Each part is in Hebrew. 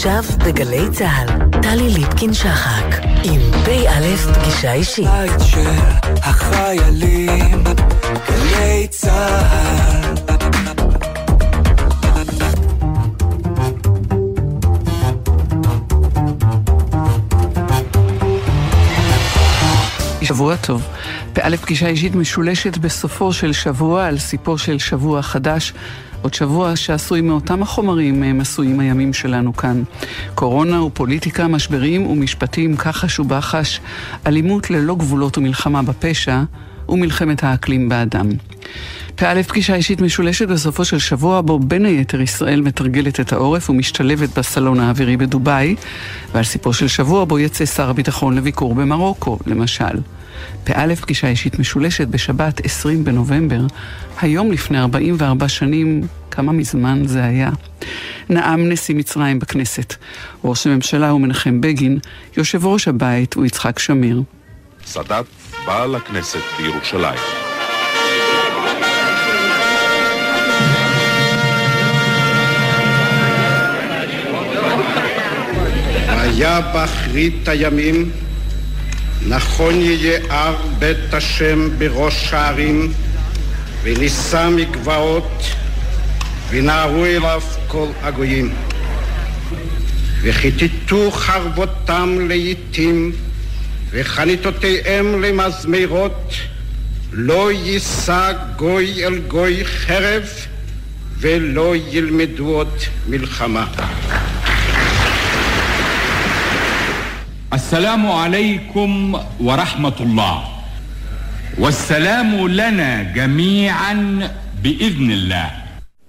עכשיו בגלי צה"ל, טלי ליפקין-שחק, עם פ"א פגישה אישית. בית של החיילים, גלי צה"ל. שבוע טוב. פ"א פגישה אישית משולשת בסופו של שבוע על סיפו של שבוע חדש. עוד שבוע שעשוי מאותם החומרים עשויים הימים שלנו כאן. קורונה ופוליטיקה, משברים ומשפטים, כחש ובחש, אלימות ללא גבולות ומלחמה בפשע, ומלחמת האקלים באדם. פ"א פגישה אישית משולשת בסופו של שבוע בו בין היתר ישראל מתרגלת את העורף ומשתלבת בסלון האווירי בדובאי, ועל סיפו של שבוע בו יצא שר הביטחון לביקור במרוקו, למשל. פ"א פגישה אישית משולשת בשבת 20 בנובמבר, היום לפני 44 שנים, כמה מזמן זה היה. נאם נשיא מצרים בכנסת. ראש הממשלה הוא מנחם בגין, יושב ראש הבית הוא יצחק שמיר. סאדאת בא לכנסת בירושלים. היה באחרית הימים נכון יהיה הר בית השם בראש הערים, ונישא מגבעות, ונערו אליו כל הגויים. וכיתתו חרבותם לעתים, וחניתותיהם למזמרות, לא יישא גוי אל גוי חרב, ולא ילמדו עוד מלחמה. السلام عليكم ورحمة الله والسلام لنا جميعا بإذن الله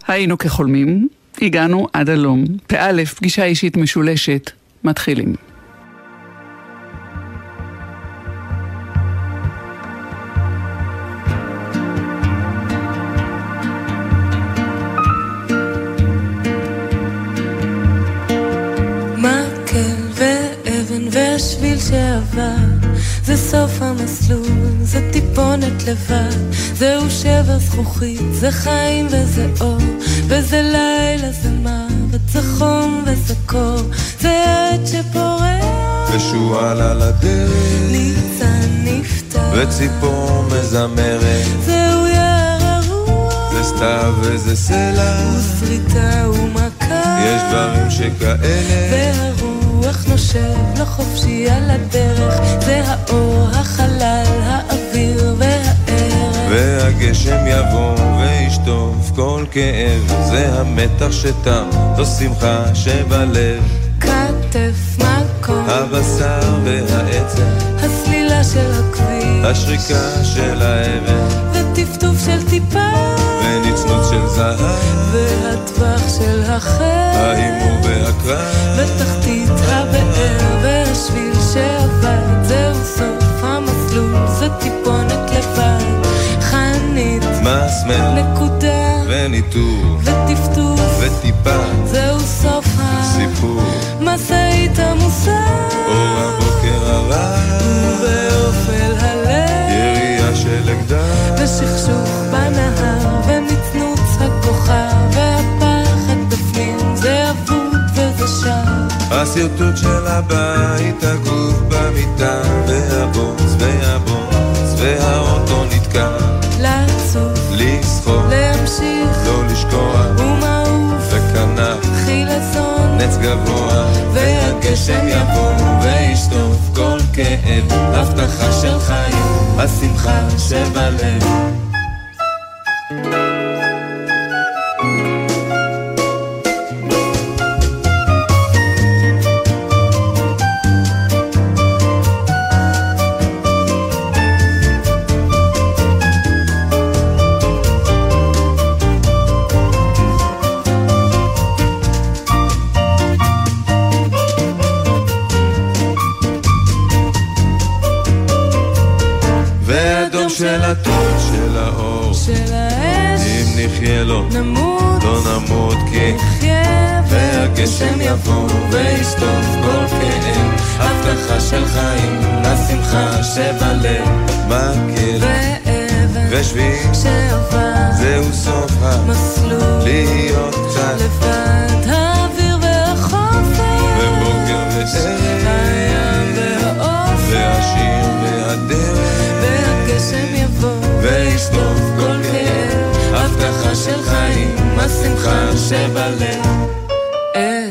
היינו כחולמים, הגענו עד הלום. פ"א, פגישה אישית משולשת, מתחילים. זכוכית, זה חיים וזה אור וזה לילה, זה מוות, זה חום וזה קור. זה עת שפורח. ושועל על הדרך, ניצן נפתח. וציפור מזמרת, זהו יער הרוח. זה סתיו וזה סלע, ושריטה ומכה. יש דברים שכאלה, והרוח נושב לו חופשי על הדרך. זה האור, החלל, והגשם יבוא וישטוף כל כאב, זה המתח שתם, זו שמחה שבלב, כתף מקום. הבשר והעצם, הסלילה של הכביש. השריקה של האבן, וטפטוף של טיפה. ונצנוץ של זהב, והטווח של החל ההימור והקרב, ותחתית הבאר והשביל שעבד. זהו סוף המסלול זה טיפונת לבד מסמר נקודה. וניטור וטפטוף. וטיפה, זהו סוף סיפור, המשאית עמוסה אור הבוקר הרע, ובאופל הלב. ירייה של אקדח, ושכשוך בנהר ונצנוץ הכוכב והפחד בפנים זה אבוד וזה שם השרטוט של הבית, הגוף במיטה, והבוץ לסחור, להמשיך. לא לשכוח, ומעוף וכנף, חילזון נץ גבוה, והגשם יבוא וישטוף כל כאב, הבטחה של חיים, השמחה שבלב.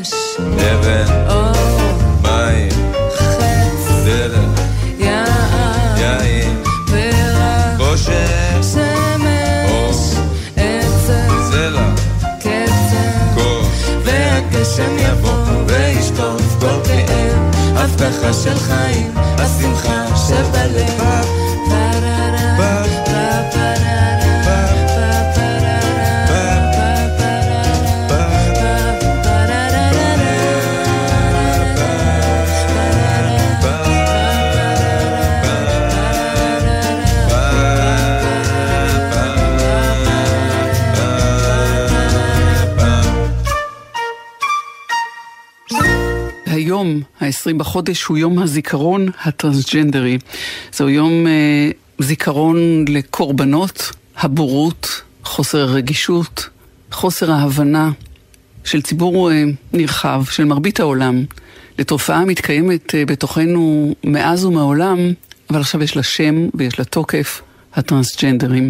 אש, אבן, אור, מים, חץ, דרך, יער, יין, פרח, חושך, שמש, עצם, סלע, קצר, קור. והגשם יבוא וישטוף כל כאב, הבטחה של חיים, השמחה שבלב. ה-20 בחודש, הוא יום הזיכרון הטרנסג'נדרי. זהו יום אה, זיכרון לקורבנות הבורות, חוסר הרגישות, חוסר ההבנה של ציבור אה, נרחב, של מרבית העולם, לתופעה המתקיימת אה, בתוכנו מאז ומעולם, אבל עכשיו יש לה שם ויש לה תוקף, הטרנסג'נדרים.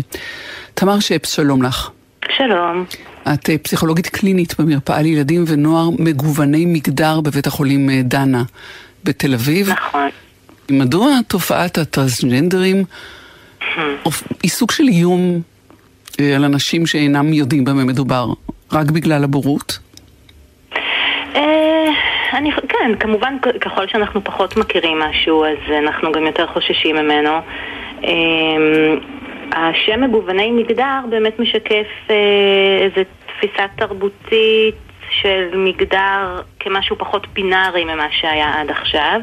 תמר שפס, שלום לך. שלום. את אה, פסיכולוגית קלינית במרפאה לילדים ונוער מגווני מגדר בבית החולים אה, דנה בתל אביב. נכון. מדוע תופעת הטרנסג'נדרים היא סוג של איום אה, על אנשים שאינם יודעים במה מדובר? רק בגלל הבורות? אני, כן, כמובן ככל שאנחנו פחות מכירים משהו, אז אנחנו גם יותר חוששים ממנו. השם מגווני מגדר באמת משקף אה, איזו תפיסה תרבותית של מגדר כמשהו פחות בינארי ממה שהיה עד עכשיו,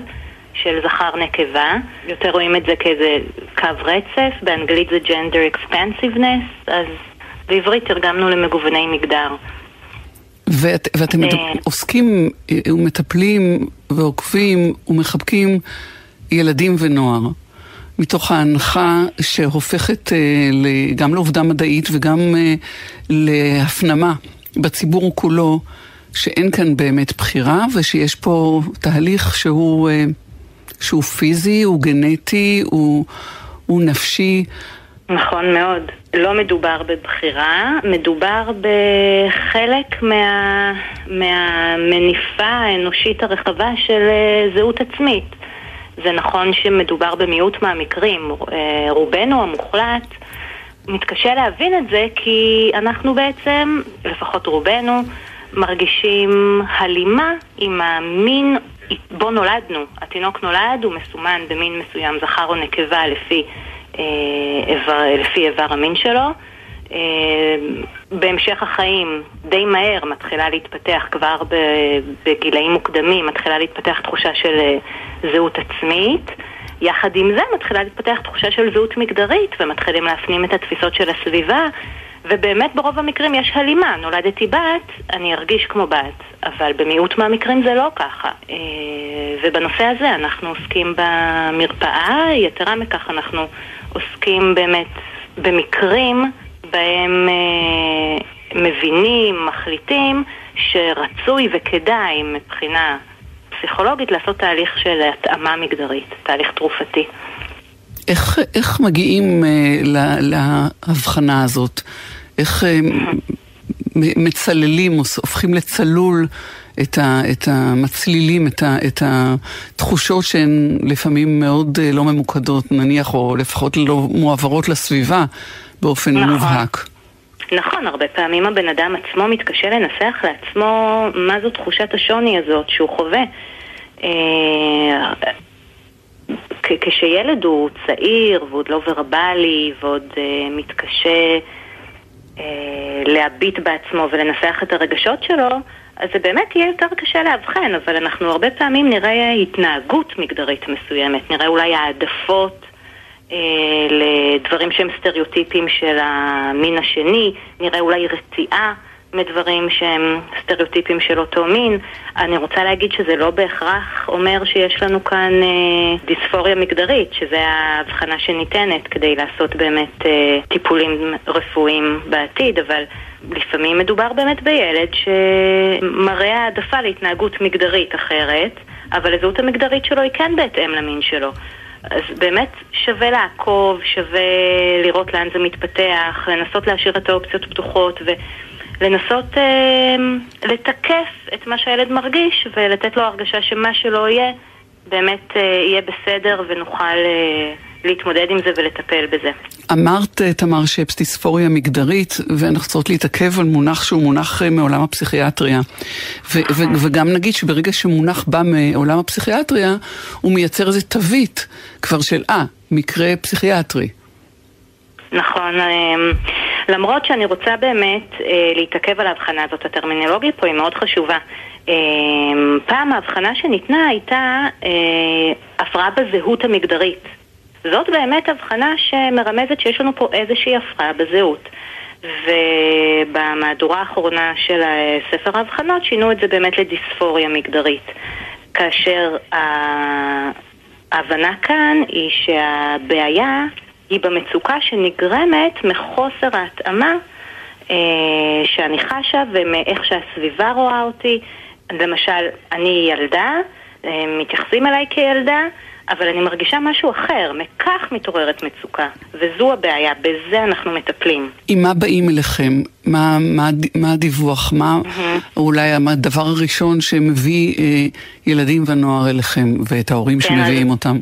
של זכר נקבה. יותר רואים את זה כאיזה קו רצף, באנגלית זה gender expansiveness, אז בעברית תרגמנו למגווני מגדר. ואת, ואתם אה. עוסקים אה, ומטפלים ועוקבים ומחבקים ילדים ונוער. מתוך ההנחה שהופכת אה, גם לעובדה מדעית וגם אה, להפנמה בציבור כולו שאין כאן באמת בחירה ושיש פה תהליך שהוא, אה, שהוא פיזי, הוא גנטי, הוא, הוא נפשי. נכון מאוד. לא מדובר בבחירה, מדובר בחלק מה, מהמניפה האנושית הרחבה של זהות עצמית. זה נכון שמדובר במיעוט מהמקרים, אה, רובנו המוחלט מתקשה להבין את זה כי אנחנו בעצם, לפחות רובנו, מרגישים הלימה עם המין בו נולדנו. התינוק נולד, הוא מסומן במין מסוים, זכר או נקבה לפי, אה, איבר, לפי איבר המין שלו. אה, בהמשך החיים, די מהר, מתחילה להתפתח כבר בגילאים מוקדמים, מתחילה להתפתח תחושה של אה, זהות עצמית. יחד עם זה מתחילה להתפתח תחושה של זהות מגדרית, ומתחילים להפנים את התפיסות של הסביבה, ובאמת ברוב המקרים יש הלימה. נולדתי בת, אני ארגיש כמו בת, אבל במיעוט מהמקרים זה לא ככה. אה, ובנושא הזה אנחנו עוסקים במרפאה, יתרה מכך אנחנו עוסקים באמת במקרים בהם אה, מבינים, מחליטים, שרצוי וכדאי מבחינה פסיכולוגית לעשות תהליך של התאמה מגדרית, תהליך תרופתי. איך, איך מגיעים אה, להבחנה הזאת? איך אה, מצללים, הופכים לצלול את, ה, את המצלילים, את, ה, את התחושות שהן לפעמים מאוד אה, לא ממוקדות, נניח, או לפחות לא מועברות לסביבה באופן נכון. מובהק. נכון, הרבה פעמים הבן אדם עצמו מתקשה לנסח לעצמו מה זו תחושת השוני הזאת שהוא חווה. אה, כשילד הוא צעיר ועוד לא ורבלי ועוד אה, מתקשה אה, להביט בעצמו ולנסח את הרגשות שלו, אז זה באמת יהיה יותר קשה לאבחן, אבל אנחנו הרבה פעמים נראה התנהגות מגדרית מסוימת, נראה אולי העדפות לדברים שהם סטריאוטיפים של המין השני, נראה אולי רתיעה מדברים שהם סטריאוטיפים של אותו מין. אני רוצה להגיד שזה לא בהכרח אומר שיש לנו כאן אה, דיספוריה מגדרית, שזה ההבחנה שניתנת כדי לעשות באמת אה, טיפולים רפואיים בעתיד, אבל לפעמים מדובר באמת בילד שמראה העדפה להתנהגות מגדרית אחרת, אבל הזהות המגדרית שלו היא כן בהתאם למין שלו. אז באמת שווה לעקוב, שווה לראות לאן זה מתפתח, לנסות להשאיר את האופציות פתוחות לנסות אה, לתקף את מה שהילד מרגיש ולתת לו הרגשה שמה שלא יהיה באמת אה, יהיה בסדר ונוכל אה, להתמודד עם זה ולטפל בזה. אמרת, אה, תמר שפס, דיספוריה מגדרית, ואנחנו צריכות להתעכב על מונח שהוא מונח אה, מעולם הפסיכיאטריה. ו- ו- וגם נגיד שברגע שמונח בא מעולם הפסיכיאטריה, הוא מייצר איזה תווית כבר של, אה, מקרה פסיכיאטרי. נכון, אמ, למרות שאני רוצה באמת אה, להתעכב על ההבחנה הזאת, הטרמינולוגיה פה היא מאוד חשובה. אמ, פעם ההבחנה שניתנה הייתה אה, הפרעה בזהות המגדרית. זאת באמת הבחנה שמרמזת שיש לנו פה איזושהי הפרעה בזהות. ובמהדורה האחרונה של ספר ההבחנות שינו את זה באמת לדיספוריה מגדרית. כאשר ההבנה כאן היא שהבעיה היא במצוקה שנגרמת מחוסר ההתאמה אה, שאני חשה ומאיך שהסביבה רואה אותי. למשל, אני ילדה, אה, מתייחסים אליי כילדה, אבל אני מרגישה משהו אחר, מכך מתעוררת מצוקה, וזו הבעיה, בזה אנחנו מטפלים. עם מה באים אליכם? מה, מה, מה הדיווח? מה mm-hmm. אולי הדבר הראשון שמביא אה, ילדים ונוער אליכם, ואת ההורים כן, שמביאים אז... אותם?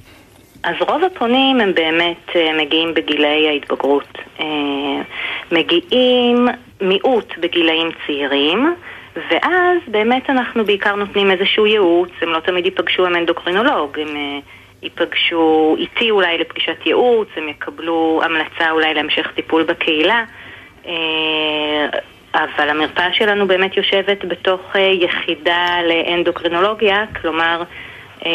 אז רוב הפונים הם באמת אה, מגיעים בגילי ההתבגרות. אה, מגיעים מיעוט בגילאים צעירים, ואז באמת אנחנו בעיקר נותנים איזשהו ייעוץ, הם לא תמיד ייפגשו עם אנדוקרינולוג, הם אה, ייפגשו איתי אולי לפגישת ייעוץ, הם יקבלו המלצה אולי להמשך טיפול בקהילה. אבל המרפאה שלנו באמת יושבת בתוך יחידה לאנדוקרינולוגיה, כלומר אה,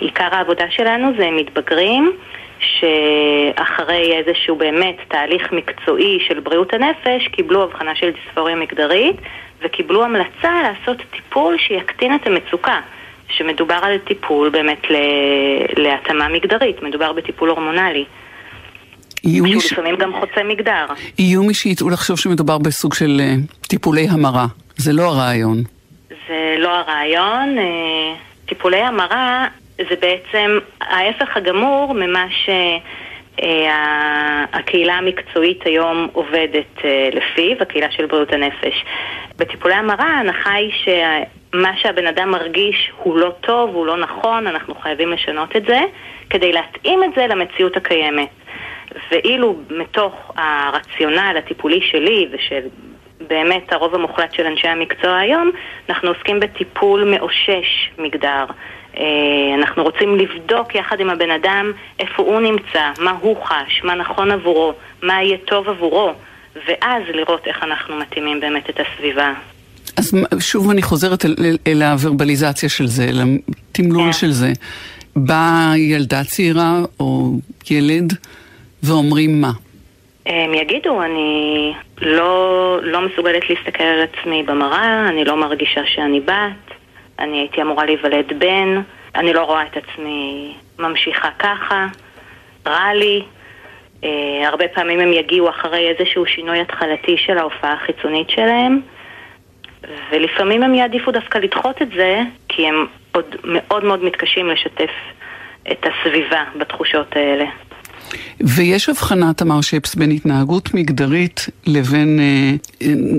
עיקר העבודה שלנו זה מתבגרים שאחרי איזשהו באמת תהליך מקצועי של בריאות הנפש קיבלו הבחנה של דיספוריה מגדרית וקיבלו המלצה לעשות טיפול שיקטין את המצוקה שמדובר על טיפול באמת להתאמה מגדרית, מדובר בטיפול הורמונלי. שהוא ש... לפעמים גם חוצה מגדר. יהיו מי שיטעו לחשוב שמדובר בסוג של uh, טיפולי המרה. זה לא הרעיון. זה לא הרעיון. Uh, טיפולי המרה זה בעצם ההפך הגמור ממה שהקהילה אה, המקצועית היום עובדת לפיו, הקהילה של בריאות הנפש. בטיפולי המרה ההנחה היא שמה שהבן אדם מרגיש הוא לא טוב, הוא לא נכון, אנחנו חייבים לשנות את זה כדי להתאים את זה למציאות הקיימת. ואילו מתוך הרציונל הטיפולי שלי ושל באמת הרוב המוחלט של אנשי המקצוע היום, אנחנו עוסקים בטיפול מאושש מגדר. אה, אנחנו רוצים לבדוק יחד עם הבן אדם איפה הוא נמצא, מה הוא חש, מה נכון עבורו, מה יהיה טוב עבורו, ואז לראות איך אנחנו מתאימים באמת את הסביבה. אז שוב אני חוזרת אל, אל, אל הוורבליזציה של זה, אל התמלול. כן. של זה. באה ילדה צעירה או ילד ואומרים מה? הם יגידו, אני לא, לא מסוגלת להסתכל על עצמי במראה, אני לא מרגישה שאני בת, אני הייתי אמורה להיוולד בן, אני לא רואה את עצמי ממשיכה ככה, רע לי. אה, הרבה פעמים הם יגיעו אחרי איזשהו שינוי התחלתי של ההופעה החיצונית שלהם, ולפעמים הם יעדיפו דווקא לדחות את זה, כי הם עוד מאוד מאוד מתקשים לשתף את הסביבה בתחושות האלה. ויש הבחנה, תמר שפס, בין התנהגות מגדרית לבין, אה,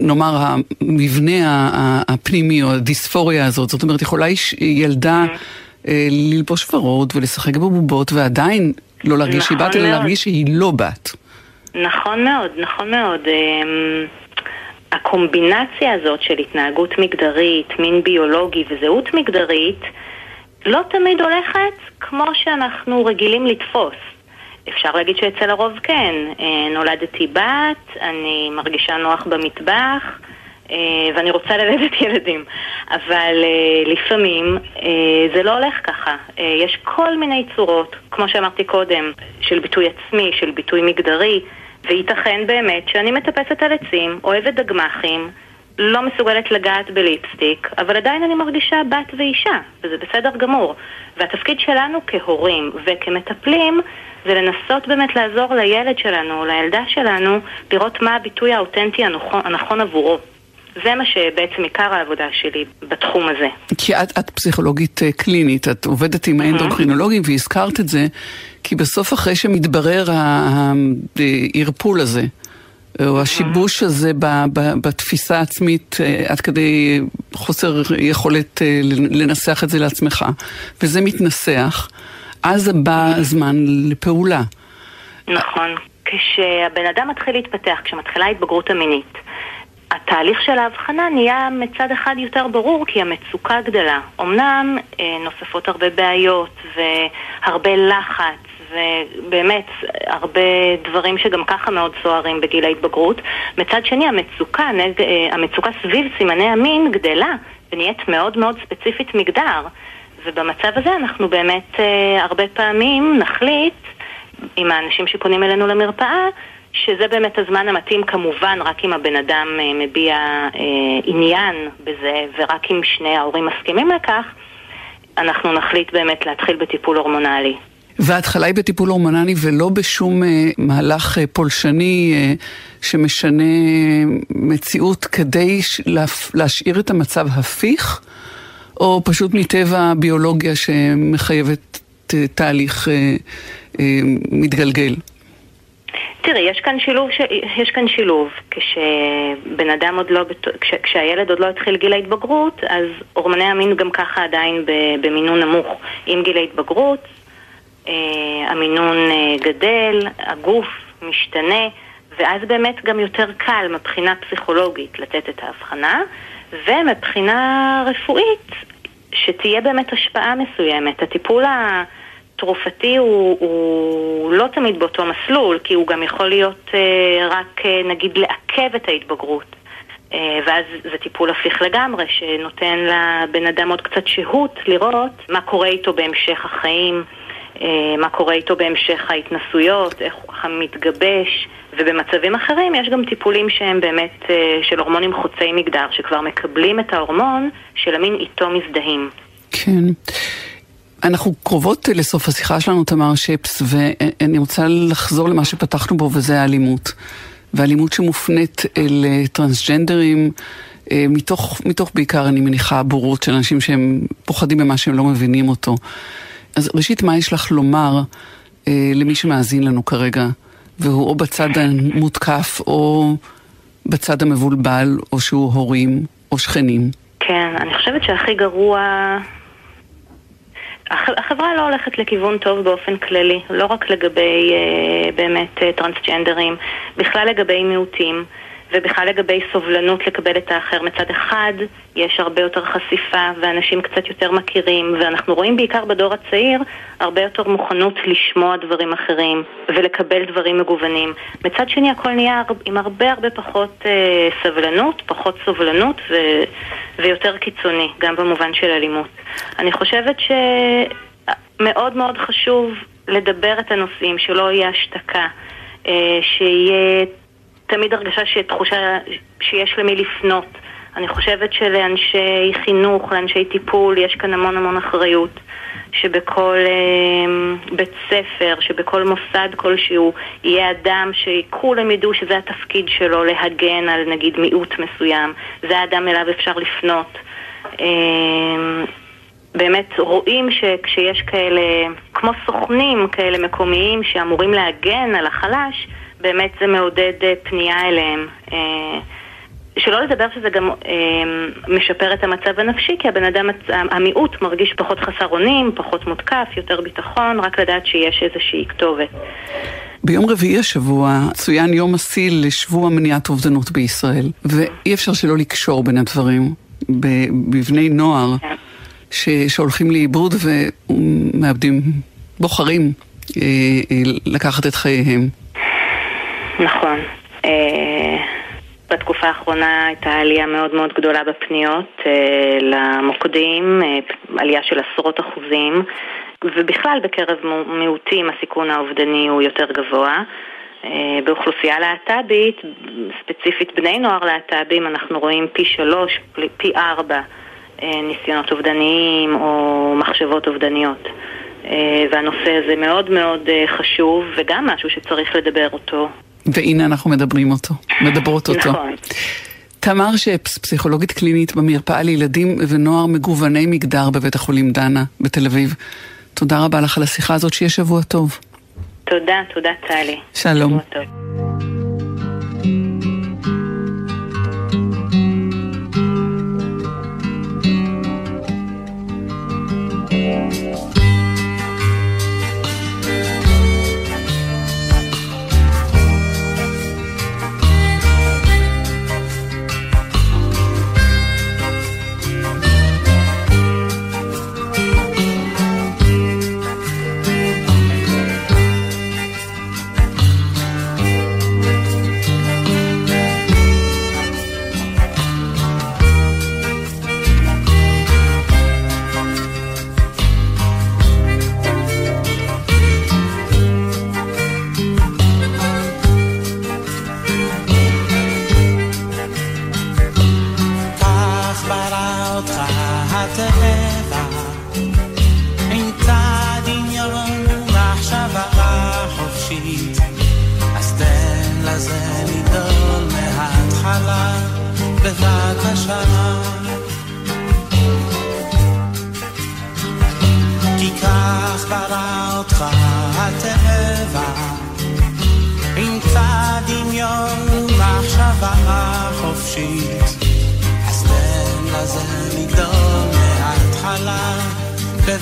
נאמר, המבנה הפנימי או הדיספוריה הזאת. זאת אומרת, יכולה ילדה אה, ללבוש ורוד ולשחק בבובות ועדיין לא להרגיש נכון שהיא בת, אלא להרגיש שהיא לא בת. נכון מאוד, נכון מאוד. הקומבינציה הזאת של התנהגות מגדרית, מין ביולוגי וזהות מגדרית לא תמיד הולכת כמו שאנחנו רגילים לתפוס. אפשר להגיד שאצל הרוב כן. אה, נולדתי בת, אני מרגישה נוח במטבח, אה, ואני רוצה ללדת ילדים. אבל אה, לפעמים זה לא הולך ככה. יש כל מיני צורות, כמו שאמרתי קודם, של ביטוי עצמי, של ביטוי מגדרי, וייתכן באמת שאני מטפסת על עצים, אוהבת דגמחים, לא מסוגלת לגעת בליפסטיק, אבל עדיין אני מרגישה בת ואישה, וזה בסדר גמור. והתפקיד שלנו כהורים וכמטפלים זה לנסות באמת לעזור לילד שלנו, לילדה שלנו, לראות מה הביטוי האותנטי הנכון, הנכון עבורו. זה מה שבעצם עיקר העבודה שלי בתחום הזה. כי את, את פסיכולוגית אה, קלינית, את עובדת עם האנדוקרינולוגים והזכרת את זה, כי בסוף אחרי שמתברר הערפול הזה, או השיבוש הזה ב, ב, בתפיסה העצמית אה, עד כדי חוסר יכולת אה, לנסח את זה לעצמך, וזה מתנסח, אז בא הזמן לפעולה. נכון. כשהבן אדם מתחיל להתפתח, כשמתחילה ההתבגרות המינית, התהליך של ההבחנה נהיה מצד אחד יותר ברור כי המצוקה גדלה. אמנם אה, נוספות הרבה בעיות והרבה לחץ ובאמת הרבה דברים שגם ככה מאוד סוערים בגיל ההתבגרות. מצד שני המצוקה, נג, אה, המצוקה סביב סימני המין גדלה ונהיית מאוד מאוד ספציפית מגדר. ובמצב הזה אנחנו באמת אה, הרבה פעמים נחליט עם האנשים שפונים אלינו למרפאה שזה באמת הזמן המתאים כמובן רק אם הבן אדם אה, מביע אה, עניין בזה ורק אם שני ההורים מסכימים לכך, אנחנו נחליט באמת להתחיל בטיפול הורמונלי. וההתחלה היא בטיפול הורמונלי ולא בשום אה, מהלך פולשני שמשנה מציאות כדי. להשאיר את המצב הפיך, או פשוט מטבע הביולוגיה שמחייבת תהליך מתגלגל. תראי, יש כאן שילוב, ש... יש כאן שילוב. כשבן אדם עוד לא, כש... כשהילד עוד לא התחיל גיל ההתבגרות, אז הורמוני המין גם ככה עדיין במינון נמוך. עם גיל ההתבגרות, אה, המינון אה, גדל, הגוף משתנה, ואז באמת גם יותר קל מבחינה פסיכולוגית לתת את ההבחנה, ומבחינה רפואית, שתהיה באמת השפעה מסוימת. הטיפול ה... תרופתי הוא, הוא לא תמיד באותו מסלול, כי הוא גם יכול להיות אה, רק אה, נגיד לעכב את ההתבגרות. אה, ואז זה טיפול הפיך לגמרי, שנותן לבן אדם עוד קצת שהות לראות מה קורה איתו בהמשך החיים, מה קורה איתו בהמשך ההתנסויות, איך הוא ככה מתגבש, ובמצבים אחרים יש גם טיפולים שהם באמת של הורמונים חוצי מגדר, שכבר מקבלים את ההורמון של המין איתו מזדהים. כן. אנחנו קרובות לסוף השיחה שלנו, תמר שפס, ואני רוצה לחזור למה שפתחנו בו, וזה האלימות. ואלימות שמופנית אל אה, טרנסג'נדרים, אה, מתוך, מתוך בעיקר, אני מניחה, בורות של אנשים שהם פוחדים ממה שהם לא מבינים אותו. אז ראשית, מה יש לך לומר אה, למי שמאזין לנו כרגע, והוא או בצד המותקף, או בצד המבולבל, או שהוא הורים, או שכנים? כן, אני חושבת שהכי גרוע החברה לא הולכת לכיוון טוב באופן כללי, לא רק לגבי אה, באמת אה, טרנסג'נדרים, בכלל לגבי מיעוטים. ובכלל לגבי סובלנות לקבל את האחר. מצד אחד, יש הרבה יותר חשיפה ואנשים קצת יותר מכירים, ואנחנו רואים בעיקר בדור הצעיר הרבה יותר מוכנות לשמוע דברים אחרים ולקבל דברים מגוונים. מצד שני, הכל נהיה עם הרבה הרבה פחות אה, סבלנות, פחות סובלנות ו... ויותר קיצוני, גם במובן של אלימות. אני חושבת שמאוד מאוד חשוב לדבר את הנושאים, שלא יהיה השתקה, אה, שיהיה... תמיד הרגשה שתחושה שיש למי לפנות. אני חושבת שלאנשי חינוך, לאנשי טיפול, יש כאן המון המון אחריות. שבכל אה, בית ספר, שבכל מוסד כלשהו, יהיה אדם שכולם ידעו שזה התפקיד שלו להגן על נגיד מיעוט מסוים. זה האדם אליו אפשר לפנות. אה, באמת רואים שכשיש כאלה, כמו סוכנים כאלה מקומיים שאמורים להגן על החלש, באמת זה מעודד אה, פנייה אליהם. אה, שלא לדבר שזה גם אה, משפר את המצב הנפשי, כי הבן אדם, המיעוט מרגיש פחות חסר אונים, פחות מותקף, יותר ביטחון, רק לדעת שיש איזושהי כתובת. ביום רביעי השבוע צוין יום השיא לשבוע מניעת אובדנות בישראל, ואי אפשר שלא לקשור בין הדברים. בבני נוער כן. ש... שהולכים לאיבוד ומאבדים, בוחרים אה, אה, לקחת את חייהם. נכון. אה, בתקופה האחרונה הייתה עלייה מאוד מאוד גדולה בפניות אה, למוקדים, אה, עלייה של עשרות אחוזים, ובכלל בקרב מיעוטים הסיכון האובדני הוא יותר גבוה. באוכלוסייה להט"בית, ספציפית בני נוער להט"בים, אנחנו רואים פי שלוש, פי ארבע ניסיונות אובדניים או מחשבות אובדניות. והנושא הזה מאוד מאוד חשוב וגם משהו שצריך לדבר אותו והנה אנחנו מדברים אותו, מדברות אותו. נכון. תמר שפס, פסיכולוגית קלינית במרפאה לילדים ונוער מגווני מגדר בבית החולים דנה בתל אביב. תודה רבה לך על השיחה הזאת, שיהיה שבוע טוב. תודה, תודה טלי. שלום. שבוע טוב. hand.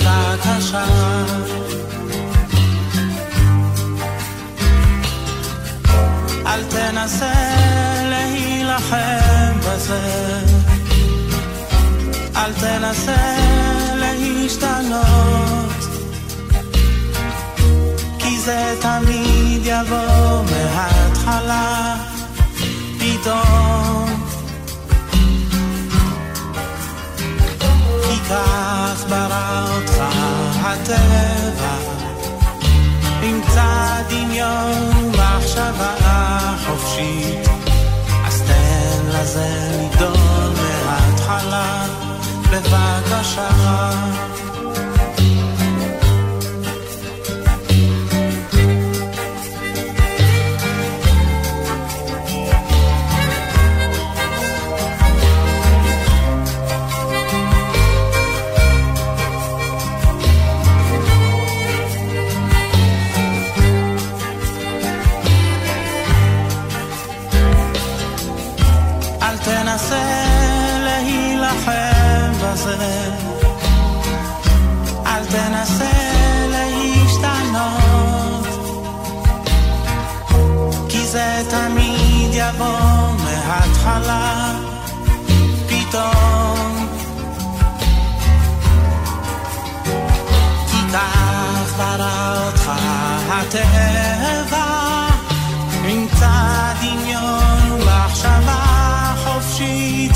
בבקשה. אל תנסה להילחם בזה, אל תנסה להשתנות, כי זה תמיד יבוא מההתחלה, פתאום. כך ברא אותך הטבע, עם קצת דמיון ומחשבה חופשית, אז תן לזה לגדול מההתחלה, בבקשה. תנסה להשתנות, כי זה תמיד יבוא מההתחלה, פתאום. כי כך ברא אותך הטבע, קצת דמיון ומחשבה חופשית,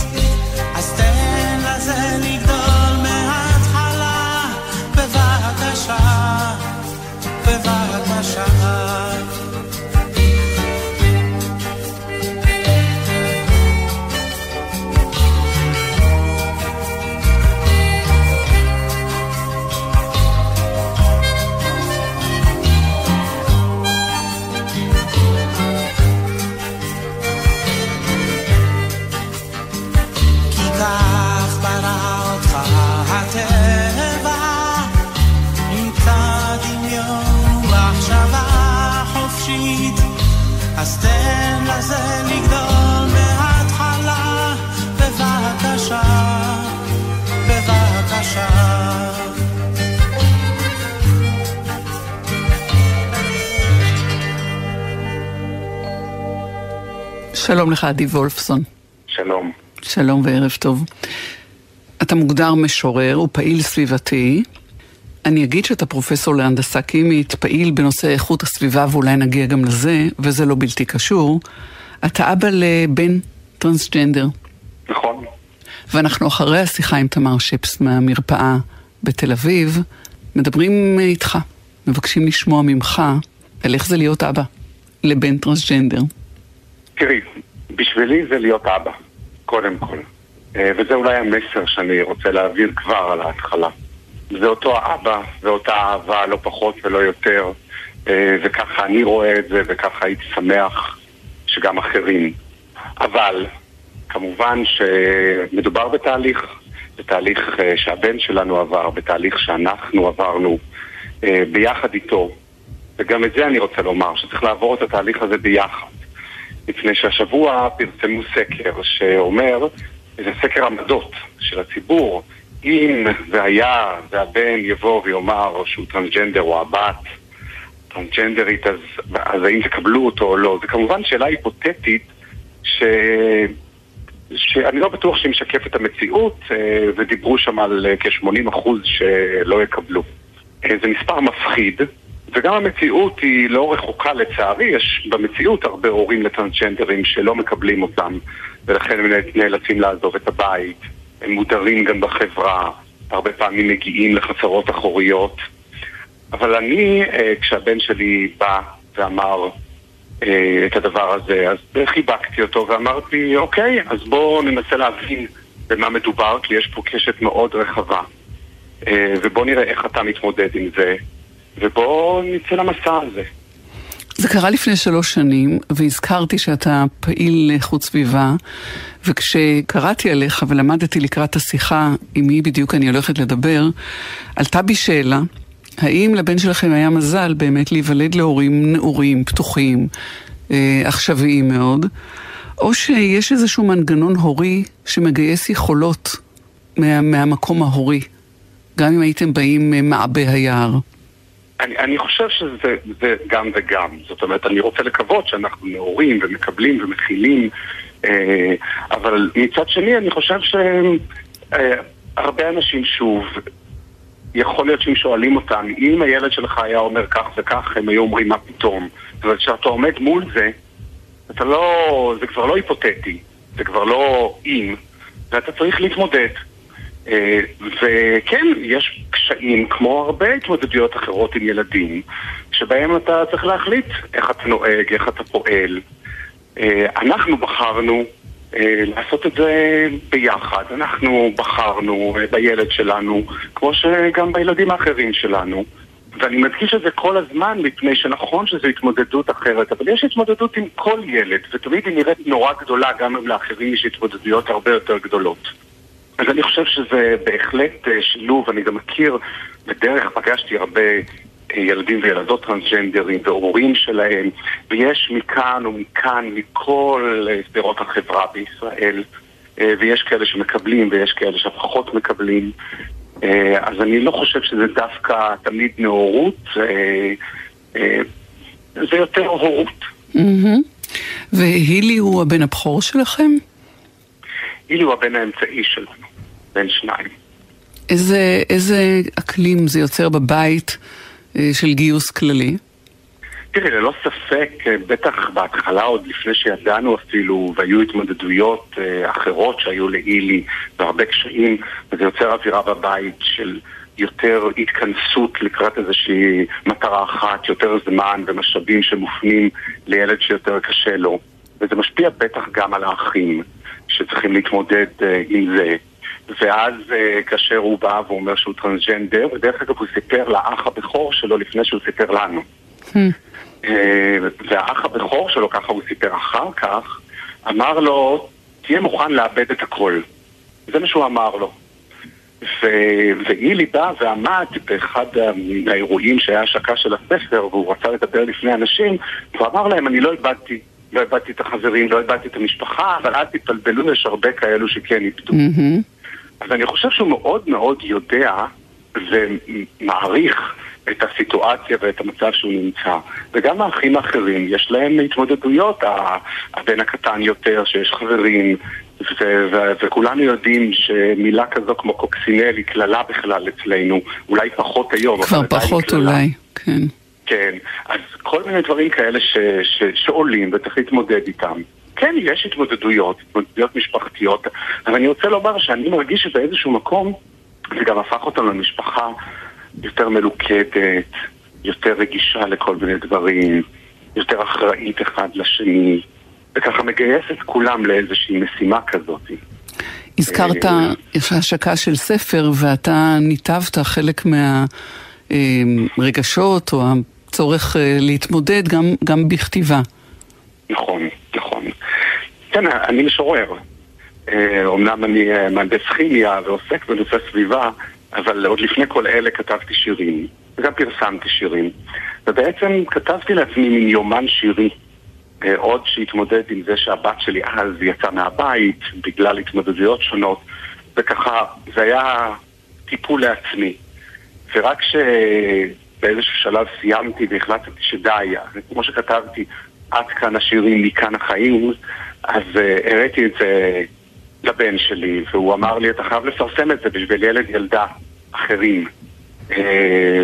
אז תן לזה שלום לך, עדי וולפסון. שלום. שלום וערב טוב. אתה מוגדר משורר ופעיל סביבתי. אני אגיד שאתה פרופסור להנדסה קימית, פעיל בנושא איכות הסביבה, ואולי נגיע גם לזה, וזה לא בלתי קשור. אתה אבא לבן טרנסג'נדר. נכון. ואנחנו אחרי השיחה עם תמר שפס מהמרפאה בתל אביב, מדברים איתך, מבקשים לשמוע ממך על איך זה להיות אבא לבן טרנסג'נדר. תראי, בשבילי זה להיות אבא, קודם כל. אה, וזה אולי המסר שאני רוצה להעביר כבר על ההתחלה. זה אותו האבא ואותה אהבה, לא פחות ולא יותר. אה, וככה אני רואה את זה, וככה הייתי שמח שגם אחרים. אבל, כמובן שמדובר בתהליך, בתהליך אה, שהבן שלנו עבר, בתהליך שאנחנו עברנו ביחד איתו. וגם את זה אני רוצה לומר, שצריך לעבור את התהליך הזה ביחד. לפני שהשבוע פרסמו סקר שאומר, זה סקר עמדות של הציבור, אם והיה והבן יבוא ויאמר שהוא טרנסג'נדר או הבת טרנסג'נדרית, אז, אז האם תקבלו אותו או לא? זו כמובן שאלה היפותטית ש... שאני לא בטוח שהיא משקפת את המציאות, אה, ודיברו שם על אה, כ-80% שלא יקבלו. אה, זה מספר מפחיד, וגם המציאות היא לא רחוקה לצערי, יש במציאות הרבה הורים לטרנסג'נדרים שלא מקבלים אותם, ולכן הם נאלצים לעזוב את הבית, הם מודרים גם בחברה, הרבה פעמים מגיעים לחצרות אחוריות. אבל אני, כשהבן שלי בא ואמר את הדבר הזה, אז חיבקתי אותו ואמרתי, אוקיי, אז בואו ננסה להבין במה מדובר, כי יש פה קשת מאוד רחבה. ובואו נראה איך אתה מתמודד עם זה. ובואו נצא למסע הזה. זה קרה לפני שלוש שנים, והזכרתי שאתה פעיל חוץ סביבה, וכשקראתי עליך ולמדתי לקראת השיחה עם מי בדיוק אני הולכת לדבר, עלתה בי שאלה, האם לבן שלכם היה מזל באמת להיוולד להורים נעורים, פתוחים, אה, עכשוויים מאוד, או שיש איזשהו מנגנון הורי שמגייס יכולות מה, מהמקום ההורי גם אם הייתם באים ממעבה היער? אני, אני חושב שזה זה גם וגם. זאת אומרת, אני רוצה לקוות שאנחנו נאורים ומקבלים ומכילים, אה, אבל מצד שני אני חושב שהרבה אה, אנשים שוב, יכול להיות שאם שואלים אותם, אם הילד שלך היה אומר כך וכך, הם היו אומרים מה פתאום. זאת אומרת, כשאתה עומד מול זה, אתה לא, זה כבר לא היפותטי, זה כבר לא אם, ואתה צריך להתמודד. אה, וכן, יש קשיים, כמו הרבה התמודדויות אחרות עם ילדים, שבהם אתה צריך להחליט איך אתה נוהג, איך אתה פועל. אה, אנחנו בחרנו אה, לעשות את זה ביחד. אנחנו בחרנו בילד שלנו, כמו שגם בילדים האחרים שלנו. ואני מדגיש את זה כל הזמן, מפני שנכון שזו התמודדות אחרת, אבל יש התמודדות עם כל ילד, ותמיד היא נראית נורא גדולה, גם אם לאחרים יש התמודדויות הרבה יותר גדולות. אז אני חושב שזה בהחלט אה, שילוב, אני גם מכיר, בדרך פגשתי הרבה אה, ילדים וילדות טרנסג'נדרים והורים שלהם, ויש מכאן ומכאן, מכל אה, שדרות החברה בישראל, ויש כאלה שמקבלים ויש כאלה שפחות מקבלים. אז אני לא חושב שזה דווקא תמיד נאורות, זה יותר הורות. והילי הוא הבן הבכור שלכם? הילי הוא הבן האמצעי שלנו. בין שניים. איזה, איזה אקלים זה יוצר בבית אה, של גיוס כללי? תראי, ללא ספק, אה, בטח בהתחלה, עוד לפני שידענו אפילו, והיו התמודדויות אה, אחרות שהיו לאילי, והרבה קשיים, וזה יוצר אווירה בבית של יותר התכנסות לקראת איזושהי מטרה אחת, יותר זמן ומשאבים שמופנים לילד שיותר קשה לו. וזה משפיע בטח גם על האחים שצריכים להתמודד עם זה. ואז uh, כאשר הוא בא ואומר שהוא טרנסג'נדר, ודרך אגב הוא סיפר לאח הבכור שלו לפני שהוא סיפר לנו. Hmm. Uh, והאח הבכור שלו, ככה הוא סיפר אחר כך, אמר לו, תהיה מוכן לאבד את הכל. זה מה שהוא אמר לו. ו- ואילי בא ועמד באחד מהאירועים שהיה השקה של הספר, והוא רצה לדבר לפני אנשים, והוא אמר להם, אני לא איבדתי. לא איבדתי את החברים, לא איבדתי את המשפחה, אבל אל תתבלבלו, יש הרבה כאלו שכן איבדו. Mm-hmm. אז אני חושב שהוא מאוד מאוד יודע ומעריך את הסיטואציה ואת המצב שהוא נמצא. וגם האחים האחרים, יש להם התמודדויות, הבן הקטן יותר, שיש חברים, ו- ו- וכולנו יודעים שמילה כזו כמו קוקסינל היא קללה בכלל אצלנו, אולי פחות היום, כבר פחות אולי, כן. כן, אז כל מיני דברים כאלה ש- ש- שעולים וצריך להתמודד איתם. כן, יש התמודדויות, התמודדויות משפחתיות, אבל אני רוצה לומר שאני מרגיש שבאיזשהו מקום זה גם הפך אותנו למשפחה יותר מלוכדת, יותר רגישה לכל מיני דברים, יותר אחראית אחד לשני, וככה מגייס את כולם לאיזושהי משימה כזאת. הזכרת אה, השקה של ספר ואתה ניתבת חלק מהרגשות או הצורך אה, להתמודד גם, גם בכתיבה. נכון. כן, אני משורר. אומנם אה, אני אה, מהנדס כימיה ועוסק בנושא סביבה, אבל עוד לפני כל אלה כתבתי שירים, וגם פרסמתי שירים. ובעצם כתבתי לעצמי מין יומן שירי. אה, עוד שהתמודד עם זה שהבת שלי אז יצאה מהבית בגלל התמודדויות שונות, וככה, זה היה טיפול לעצמי. ורק כשבאיזשהו שלב סיימתי והחלטתי שדי, כמו שכתבתי, עד כאן השירים, מכאן החיים, אז uh, הראיתי את זה לבן שלי, והוא אמר לי, אתה חייב לפרסם את זה בשביל ילד ילדה אחרים. Uh,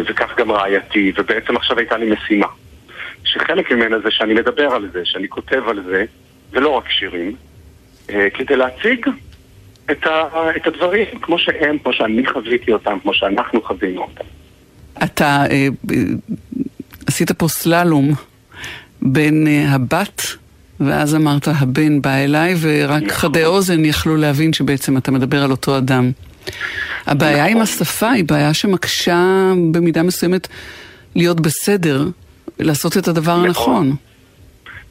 וכך גם רעייתי, ובעצם עכשיו הייתה לי משימה. שחלק ממנה זה שאני מדבר על זה, שאני כותב על זה, ולא רק שירים, uh, כדי להציג את, ה, את הדברים כמו שהם, כמו שאני חוויתי אותם, כמו שאנחנו חווינו אותם. אתה עשית פה סללום בין הבת, ואז אמרת הבן בא אליי, ורק נכון. חדי אוזן יכלו להבין שבעצם אתה מדבר על אותו אדם. הבעיה נכון. עם השפה היא בעיה שמקשה במידה מסוימת להיות בסדר, לעשות את הדבר מאוד. הנכון.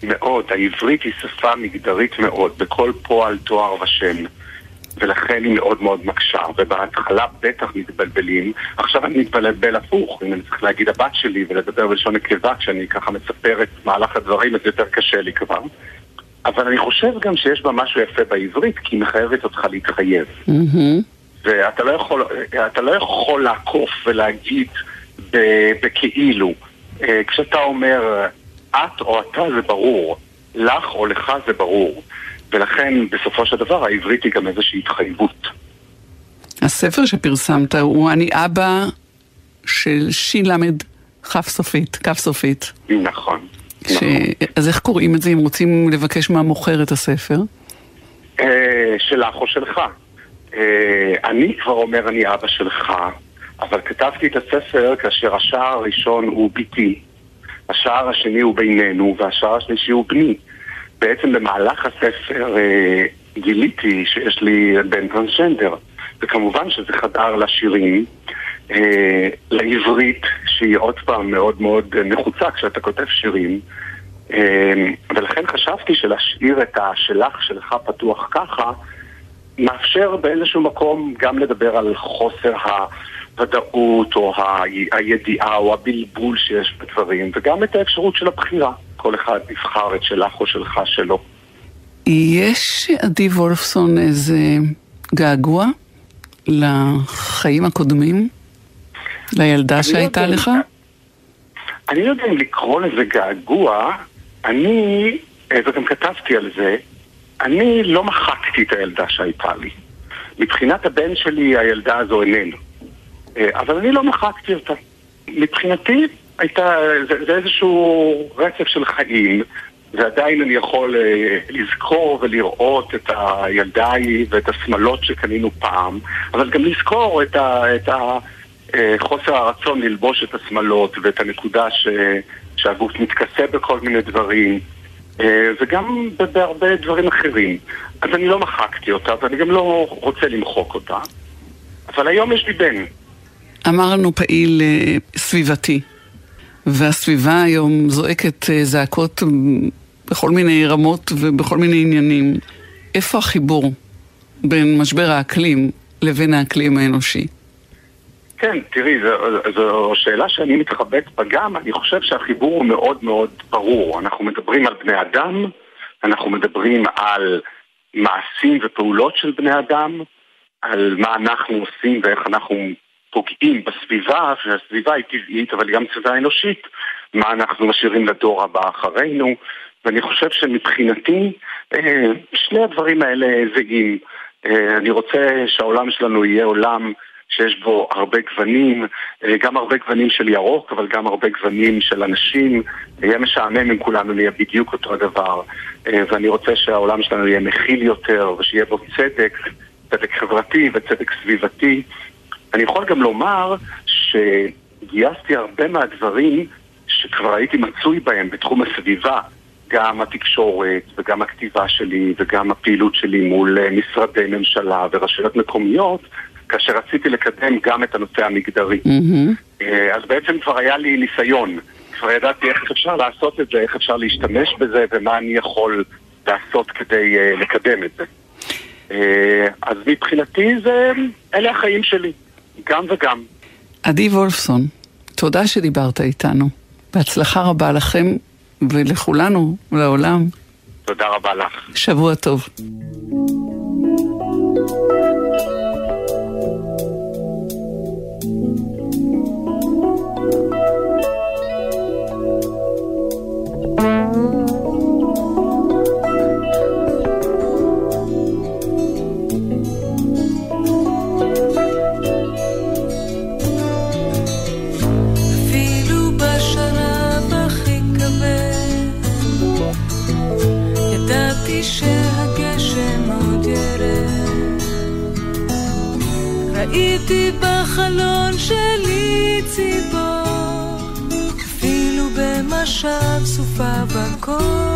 מאוד. העברית היא שפה מגדרית מאוד, בכל פועל, תואר ושם. ולכן היא מאוד מאוד מקשה, ובהתחלה בטח מתבלבלים. עכשיו אני מתבלבל הפוך, אם אני צריך להגיד הבת שלי ולדבר בלשון נקבה כשאני ככה מספר את מהלך הדברים, אז יותר קשה לי כבר. אבל אני חושב גם שיש בה משהו יפה בעברית, כי היא מחייבת אותך להתחייב. Mm-hmm. ואתה לא יכול, לא יכול לעקוף ולהגיד בכאילו. אה, כשאתה אומר את או אתה זה ברור, לך או לך זה ברור. ולכן בסופו של דבר העברית היא גם איזושהי התחייבות. הספר שפרסמת הוא אני אבא של ש"ל כ' סופית, כ' סופית. נכון. ש... נכון. אז איך קוראים את זה אם רוצים לבקש מהמוכר את הספר? אה, שלך או שלך. אה, אני כבר אומר אני אבא שלך, אבל כתבתי את הספר כאשר השער הראשון הוא ביתי, השער השני הוא בינינו והשער השלישי הוא בני. בעצם במהלך הספר אה, גיליתי שיש לי בן טרנסג'נדר, וכמובן שזה חדר לשירים, אה, לעברית, שהיא עוד פעם מאוד מאוד נחוצה כשאתה כותב שירים, אה, ולכן חשבתי שלהשאיר את השלך שלך פתוח ככה, מאפשר באיזשהו מקום גם לדבר על חוסר הוודאות או הידיעה או הבלבול שיש בדברים, וגם את האפשרות של הבחירה. כל אחד יבחר את שלך או שלך שלו. יש, עדי וולפסון, איזה געגוע לחיים הקודמים? לילדה שהייתה לא לך? אני לא יודע אם לקרוא לזה געגוע, אני, אה, וגם כתבתי על זה, אני לא מחקתי את הילדה שהייתה לי. מבחינת הבן שלי הילדה הזו איננו. אה, אבל אני לא מחקתי אותה. מבחינתי הייתה, זה, זה איזשהו רצף של חיים, ועדיין אני יכול אה, לזכור ולראות את הילדה ההיא ואת השמלות שקנינו פעם, אבל גם לזכור את, ה, את ה, אה, חוסר הרצון ללבוש את השמלות ואת הנקודה ש, שהגוף מתכסה בכל מיני דברים. אה, וגם בהרבה דברים אחרים. אז אני לא מחקתי אותה, ואני גם לא רוצה למחוק אותה. אבל היום יש לי בן. אמרנו פעיל אה, סביבתי, והסביבה היום זועקת אה, זעקות בכל מיני רמות ובכל מיני עניינים. איפה החיבור בין משבר האקלים לבין האקלים האנושי? כן, תראי, זו, זו שאלה שאני מתחבט בה גם, אני חושב שהחיבור הוא מאוד מאוד ברור. אנחנו מדברים על בני אדם, אנחנו מדברים על מעשים ופעולות של בני אדם, על מה אנחנו עושים ואיך אנחנו פוגעים בסביבה, שהסביבה היא טבעית, אבל גם סביבה אנושית, מה אנחנו משאירים לדור הבא אחרינו, ואני חושב שמבחינתי אה, שני הדברים האלה זהים. אה, אני רוצה שהעולם שלנו יהיה עולם שיש בו הרבה גוונים, אה, גם הרבה גוונים של ירוק, אבל גם הרבה גוונים של אנשים. יהיה משעמם אם כולנו נהיה בדיוק אותו הדבר. ואני רוצה שהעולם שלנו יהיה מכיל יותר, ושיהיה בו צדק, צדק חברתי וצדק סביבתי. אני יכול גם לומר שגייסתי הרבה מהדברים שכבר הייתי מצוי בהם בתחום הסביבה, גם התקשורת וגם הכתיבה שלי וגם הפעילות שלי מול אה, משרדי ממשלה ורשויות מקומיות, כאשר רציתי לקדם גם את הנושא המגדרי. Mm-hmm. אז בעצם כבר היה לי ניסיון, כבר ידעתי איך אפשר לעשות את זה, איך אפשר להשתמש בזה ומה אני יכול לעשות כדי uh, לקדם את זה. אז מבחינתי זה, אלה החיים שלי. גם וגם. עדי וולפסון, תודה שדיברת איתנו. בהצלחה רבה לכם ולכולנו, לעולם. תודה רבה לך. שבוע טוב. 过。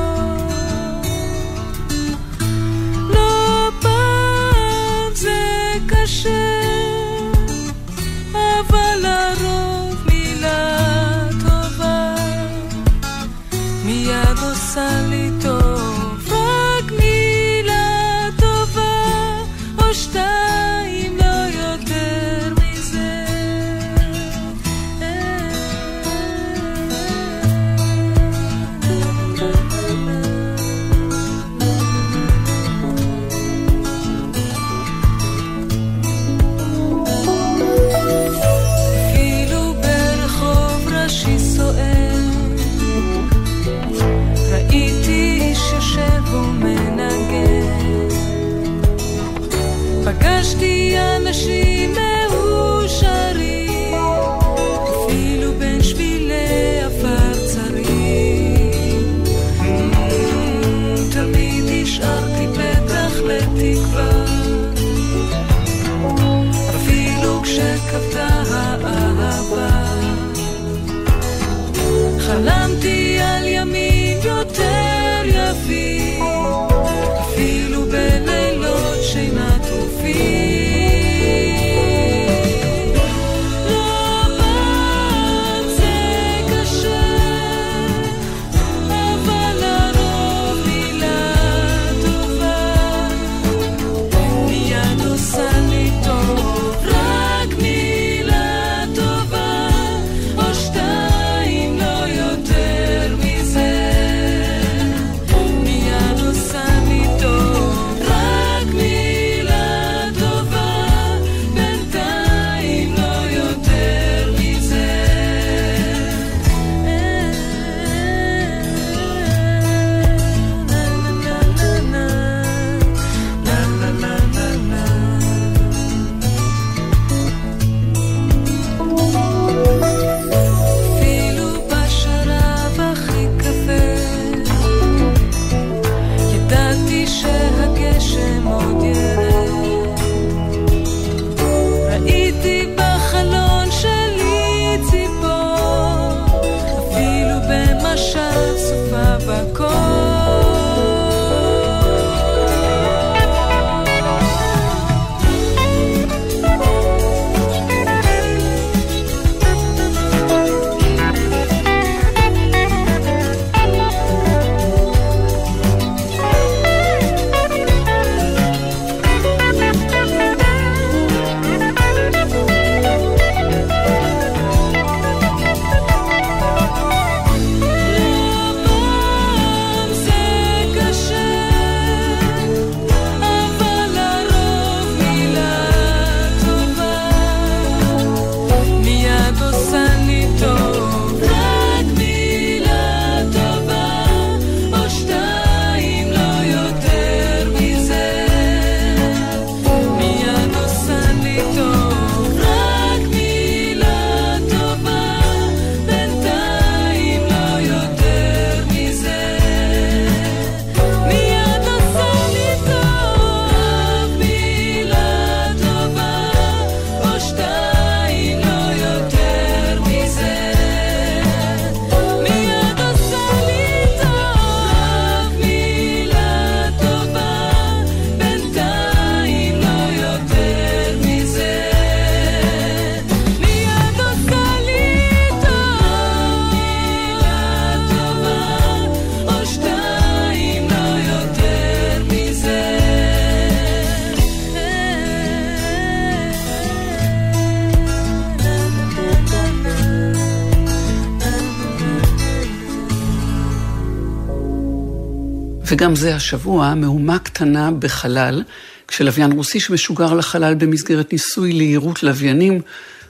וגם זה השבוע, מהומה קטנה בחלל, כשלוויין רוסי שמשוגר לחלל במסגרת ניסוי ליעירות לוויינים,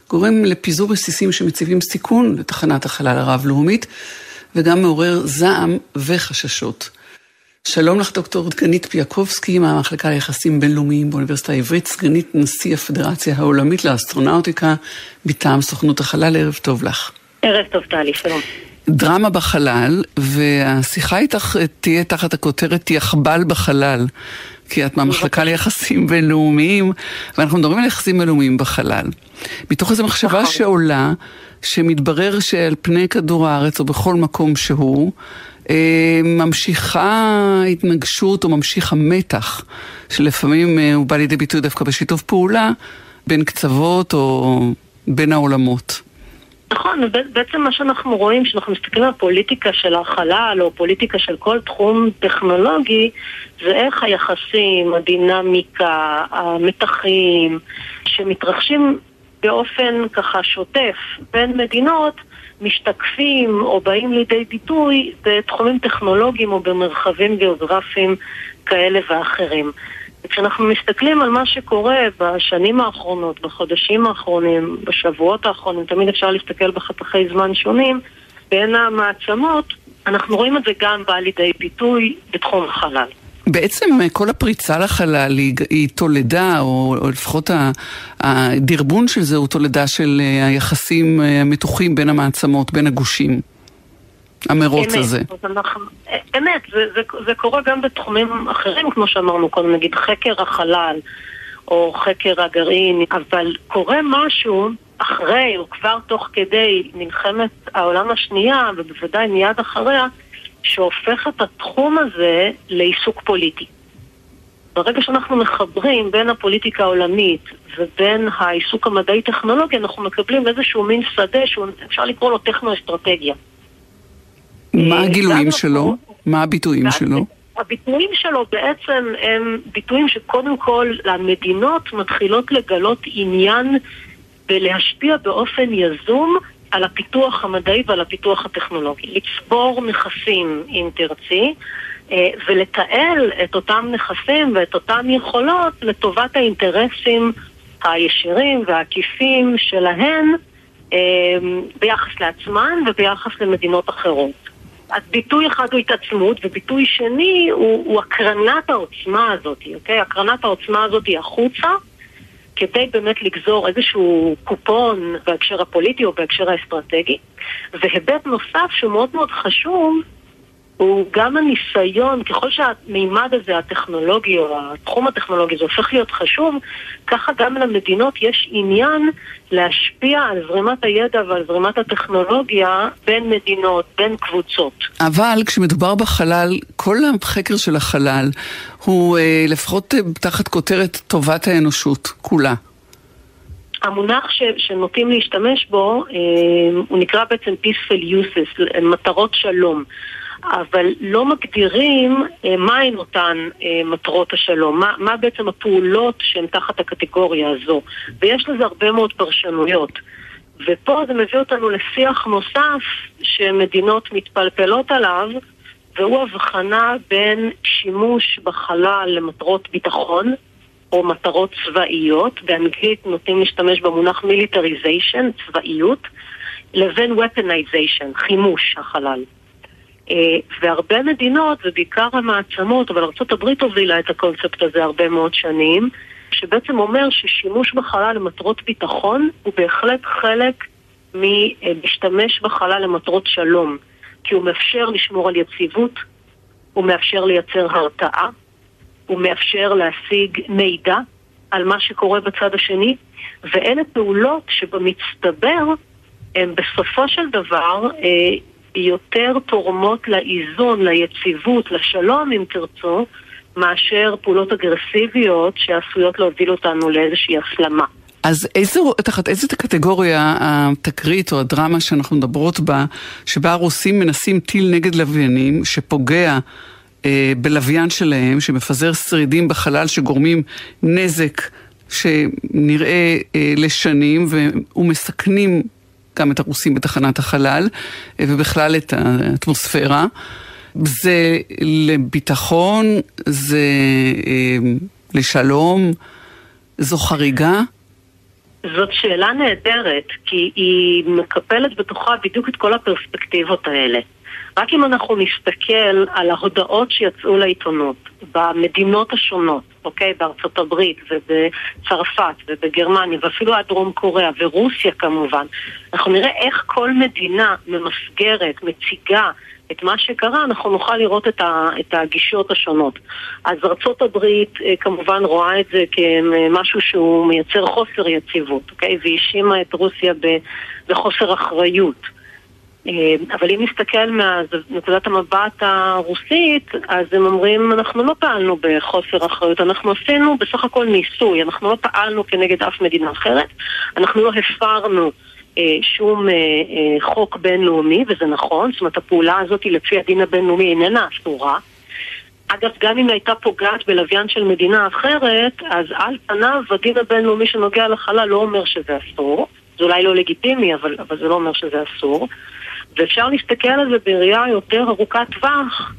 גורם לפיזור רסיסים שמציבים סיכון לתחנת החלל הרב-לאומית, וגם מעורר זעם וחששות. שלום לך, דוקטור דגנית פיאקובסקי מהמחלקה ליחסים בינלאומיים באוניברסיטה העברית, סגנית נשיא הפדרציה העולמית לאסטרונאוטיקה מטעם סוכנות החלל, ערב טוב לך. ערב טוב, טלי, שלום. דרמה בחלל, והשיחה איתך תהיה תחת הכותרת יחבל בחלל, כי את מהמחלקה ליחסים בינלאומיים, ואנחנו מדברים על יחסים בינלאומיים בחלל. מתוך איזו מחשבה נכון. שעולה, שמתברר שעל פני כדור הארץ או בכל מקום שהוא, אה, ממשיכה התנגשות או ממשיך המתח, שלפעמים אה, הוא בא לידי ביטוי דווקא בשיתוף פעולה בין קצוות או בין העולמות. נכון, בעצם מה שאנחנו רואים, כשאנחנו מסתכלים על פוליטיקה של החלל או פוליטיקה של כל תחום טכנולוגי, זה איך היחסים, הדינמיקה, המתחים, שמתרחשים באופן ככה שוטף בין מדינות, משתקפים או באים לידי ביטוי בתחומים טכנולוגיים או במרחבים גיאוגרפיים כאלה ואחרים. וכשאנחנו מסתכלים על מה שקורה בשנים האחרונות, בחודשים האחרונים, בשבועות האחרונים, תמיד אפשר להסתכל בחתכי זמן שונים, בין המעצמות, אנחנו רואים את זה גם בא לידי ביטוי בתחום החלל. בעצם כל הפריצה לחלל היא, היא תולדה, או, או לפחות הדרבון של זה הוא תולדה של אה, היחסים אה, המתוחים בין המעצמות, בין הגושים. המרוץ אמת, הזה. אנחנו, אמת, זה, זה, זה קורה גם בתחומים אחרים, כמו שאמרנו קודם, נגיד חקר החלל או חקר הגרעין, אבל קורה משהו אחרי או כבר תוך כדי מלחמת העולם השנייה, ובוודאי מיד אחריה, שהופך את התחום הזה לעיסוק פוליטי. ברגע שאנחנו מחברים בין הפוליטיקה העולמית ובין העיסוק המדעי-טכנולוגי, אנחנו מקבלים איזשהו מין שדה שאפשר לקרוא לו טכנו-אסטרטגיה. מה אה, הגילויים שלו? מה הביטויים שלו? הביטויים שלו בעצם הם ביטויים שקודם כל המדינות מתחילות לגלות עניין בלהשפיע באופן יזום על הפיתוח המדעי ועל הפיתוח הטכנולוגי. לצבור נכסים, אם תרצי, אה, ולתעל את אותם נכסים ואת אותן יכולות לטובת האינטרסים הישירים והעקיפים שלהן אה, ביחס לעצמן וביחס למדינות אחרות. אז ביטוי אחד הוא התעצמות, וביטוי שני הוא, הוא הקרנת העוצמה הזאת, אוקיי? הקרנת העוצמה הזאת החוצה, כדי באמת לגזור איזשהו קופון בהקשר הפוליטי או בהקשר האסטרטגי. והיבט נוסף שהוא מאוד מאוד חשוב, הוא גם הניסיון, ככל שהמימד הזה, הטכנולוגי או התחום הטכנולוגי, זה הופך להיות חשוב, ככה גם למדינות יש עניין להשפיע על זרימת הידע ועל זרימת הטכנולוגיה בין מדינות, בין קבוצות. אבל כשמדובר בחלל, כל החקר של החלל הוא אה, לפחות אה, תחת כותרת טובת האנושות כולה. המונח ש, שנוטים להשתמש בו אה, הוא נקרא בעצם peaceful uses, מטרות שלום. אבל לא מגדירים אה, מהן אותן אה, מטרות השלום, מה, מה בעצם הפעולות שהן תחת הקטגוריה הזו, ויש לזה הרבה מאוד פרשנויות. ופה זה מביא אותנו לשיח נוסף שמדינות מתפלפלות עליו, והוא הבחנה בין שימוש בחלל למטרות ביטחון, או מטרות צבאיות, באנגלית נוטים להשתמש במונח militarization, צבאיות, לבין weaponization, חימוש החלל. אה, והרבה מדינות, ובעיקר המעצמות, אבל ארה"ב הובילה את הקונספט הזה הרבה מאוד שנים, שבעצם אומר ששימוש בחלל למטרות ביטחון הוא בהחלט חלק מלהשתמש בחלל למטרות שלום, כי הוא מאפשר לשמור על יציבות, הוא מאפשר לייצר הרתעה, הוא מאפשר להשיג מידע על מה שקורה בצד השני, ואלה פעולות שבמצטבר הם בסופו של דבר אה, יותר תורמות לאיזון, ליציבות, לשלום אם תרצו, מאשר פעולות אגרסיביות שעשויות להוביל אותנו לאיזושהי הסלמה. אז איזו, תחת איזה קטגוריה התקרית או הדרמה שאנחנו מדברות בה, שבה הרוסים מנסים טיל נגד לוויינים שפוגע אה, בלוויין שלהם, שמפזר שרידים בחלל שגורמים נזק שנראה אה, לשנים ומסכנים גם את הרוסים בתחנת החלל, אה, ובכלל את האטמוספירה. זה לביטחון, זה אה, לשלום, זו חריגה? זאת שאלה נהדרת, כי היא מקפלת בתוכה בדיוק את כל הפרספקטיבות האלה. רק אם אנחנו נסתכל על ההודעות שיצאו לעיתונות במדינות השונות, אוקיי? בארצות הברית ובצרפת ובגרמניה ואפילו עד דרום קוריאה ורוסיה כמובן, אנחנו נראה איך כל מדינה ממסגרת, מציגה את מה שקרה, אנחנו נוכל לראות את, ה, את הגישות השונות. אז ארצות הברית אה, כמובן רואה את זה כמשהו שהוא מייצר חוסר יציבות, אוקיי? והאשימה את רוסיה בחוסר אחריות. אה, אבל אם נסתכל מנקודת המבט הרוסית, אז הם אומרים, אנחנו לא פעלנו בחוסר אחריות, אנחנו עשינו בסך הכל ניסוי, אנחנו לא פעלנו כנגד אף מדינה אחרת, אנחנו לא הפרנו אה, שום אה, חוק בינלאומי, וזה נכון, זאת אומרת הפעולה הזאת לפי הדין הבינלאומי איננה אסורה. אגב, גם אם הייתה פוגעת בלוויין של מדינה אחרת, אז על פניו הדין הבינלאומי שנוגע לחלל לא אומר שזה אסור. זה אולי לא לגיטימי, אבל, אבל זה לא אומר שזה אסור. ואפשר להסתכל על זה בראייה יותר ארוכת טווח,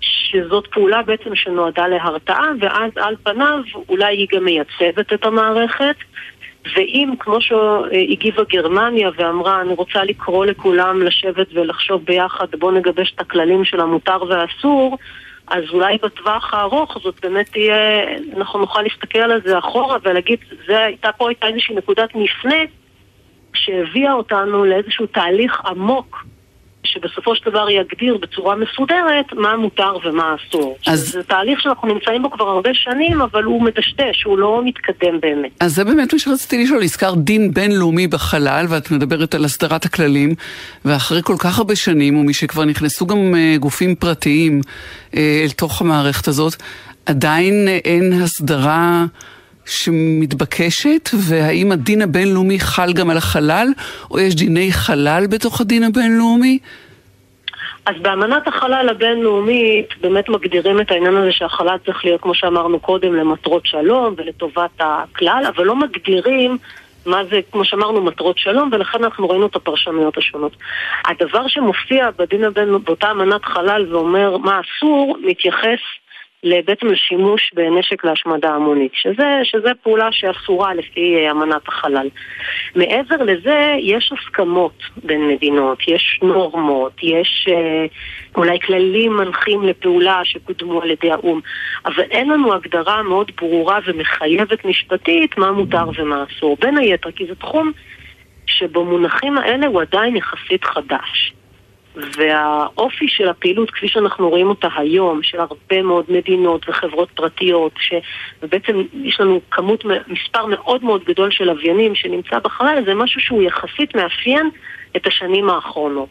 שזאת פעולה בעצם שנועדה להרתעה, ואז על פניו אולי היא גם מייצבת את המערכת. ואם, כמו שהגיבה גרמניה ואמרה, אני רוצה לקרוא לכולם לשבת ולחשוב ביחד, בואו נגבש את הכללים של המותר והאסור, אז אולי בטווח הארוך זאת באמת תהיה, אנחנו נוכל להסתכל על זה אחורה ולהגיד, זה הייתה פה הייתה איזושהי נקודת מפנה שהביאה אותנו לאיזשהו תהליך עמוק שבסופו של דבר יגדיר בצורה מסודרת מה מותר ומה אסור. אז... זה תהליך שאנחנו נמצאים בו כבר הרבה שנים, אבל הוא מדשדש, הוא לא מתקדם באמת. אז זה באמת מה שרציתי לשאול, הזכרת דין בינלאומי בחלל, ואת מדברת על הסדרת הכללים, ואחרי כל כך הרבה שנים, ומשכבר נכנסו גם uh, גופים פרטיים uh, אל תוך המערכת הזאת, עדיין uh, אין הסדרה... שמתבקשת, והאם הדין הבינלאומי חל גם על החלל, או יש דיני חלל בתוך הדין הבינלאומי? אז באמנת החלל הבינלאומית באמת מגדירים את העניין הזה שהחלל צריך להיות, כמו שאמרנו קודם, למטרות שלום ולטובת הכלל, אבל לא מגדירים מה זה, כמו שאמרנו, מטרות שלום, ולכן אנחנו ראינו את הפרשנויות השונות. הדבר שמופיע בדין הבין, באותה אמנת חלל ואומר מה אסור, מתייחס בעצם לשימוש בנשק להשמדה המונית, שזה, שזה פעולה שאסורה לפי אה, אמנת החלל. מעבר לזה, יש הסכמות בין מדינות, יש נורמות, יש אה, אולי כללים מנחים לפעולה שקודמו על ידי האו"ם, אבל אין לנו הגדרה מאוד ברורה ומחייבת משפטית מה מותר ומה אסור. בין היתר, כי זה תחום שבמונחים האלה הוא עדיין יחסית חדש. והאופי של הפעילות כפי שאנחנו רואים אותה היום, של הרבה מאוד מדינות וחברות פרטיות, שבעצם יש לנו כמות, מספר מאוד מאוד גדול של לוויינים שנמצא בחלל, זה משהו שהוא יחסית מאפיין את השנים האחרונות.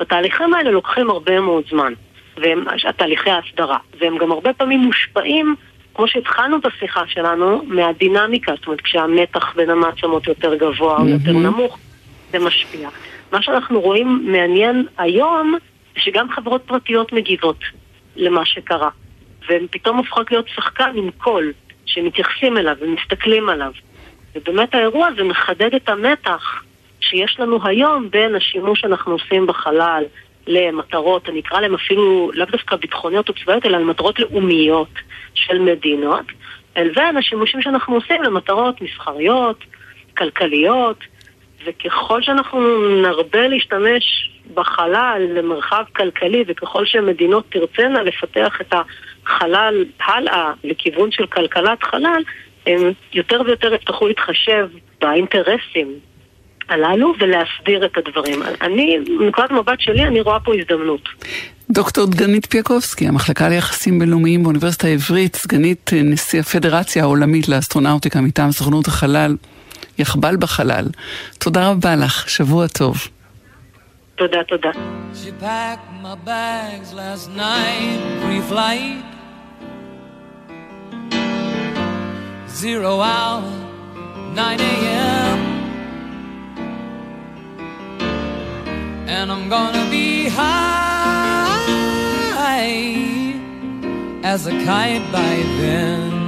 התהליכים האלה לוקחים הרבה מאוד זמן, והם, תהליכי ההסדרה, והם גם הרבה פעמים מושפעים כמו שהתחלנו בשיחה שלנו, מהדינמיקה, זאת אומרת כשהמתח בין המעצמות יותר גבוה או יותר נמוך, זה משפיע. מה שאנחנו רואים מעניין היום, שגם חברות פרטיות מגיבות למה שקרה. והן פתאום הופכות להיות שחקן עם קול, שמתייחסים אליו ומסתכלים עליו. ובאמת האירוע הזה מחדד את המתח שיש לנו היום בין השימוש שאנחנו עושים בחלל למטרות, אני אקרא להם אפילו לאו דווקא ביטחוניות או צבאיות, אלא למטרות לאומיות של מדינות, לבין השימושים שאנחנו עושים למטרות מסחריות, כלכליות, וככל שאנחנו נרבה להשתמש בחלל למרחב כלכלי, וככל שמדינות תרצנה לפתח את החלל הלאה לכיוון של כלכלת חלל, הם יותר ויותר יצטרכו להתחשב באינטרסים הללו ולהסדיר את הדברים. אני, מנקודת מבט שלי, אני רואה פה הזדמנות. דוקטור דגנית פיאקובסקי, המחלקה ליחסים בינלאומיים באוניברסיטה העברית, סגנית נשיא הפדרציה העולמית לאסטרונאוטיקה מטעם סוכנות החלל. יחבל בחלל. תודה רבה לך, שבוע טוב. תודה, תודה. She packed my bags last night, pre-flight. Zero hour, 9 a.m. And I'm gonna be high as a kite by then.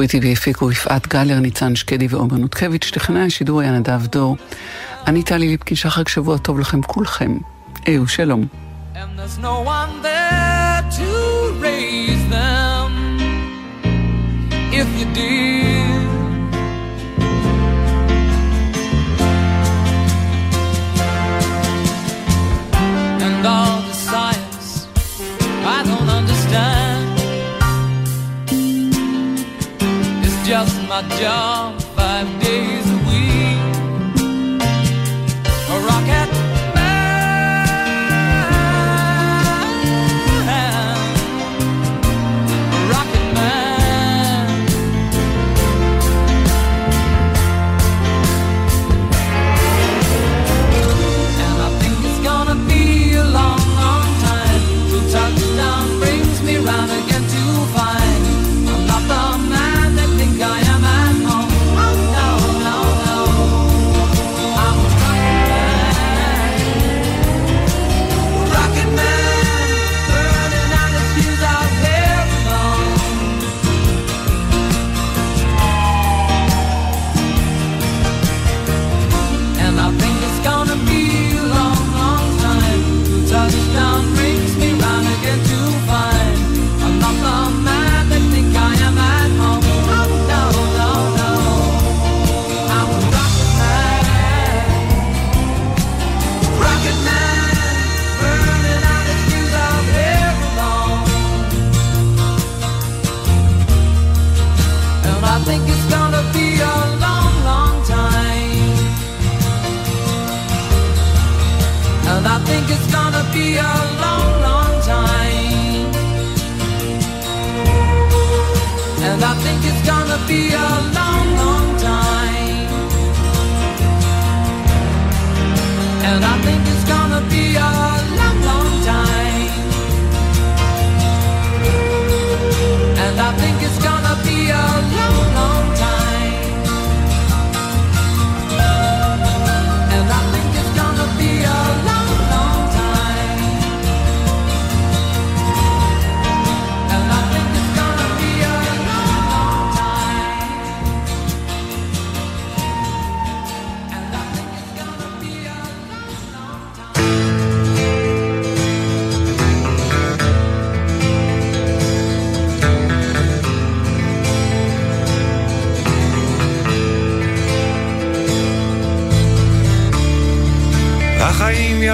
ערכו איתי והפיקו יפעת גלר, ניצן שקדי ועומר נותקביץ', טכנאי השידור היה נדב דור. אני טלי ליפקין שחר, שבוע טוב לכם כולכם. אהו, שלום. And. And all just my job five days.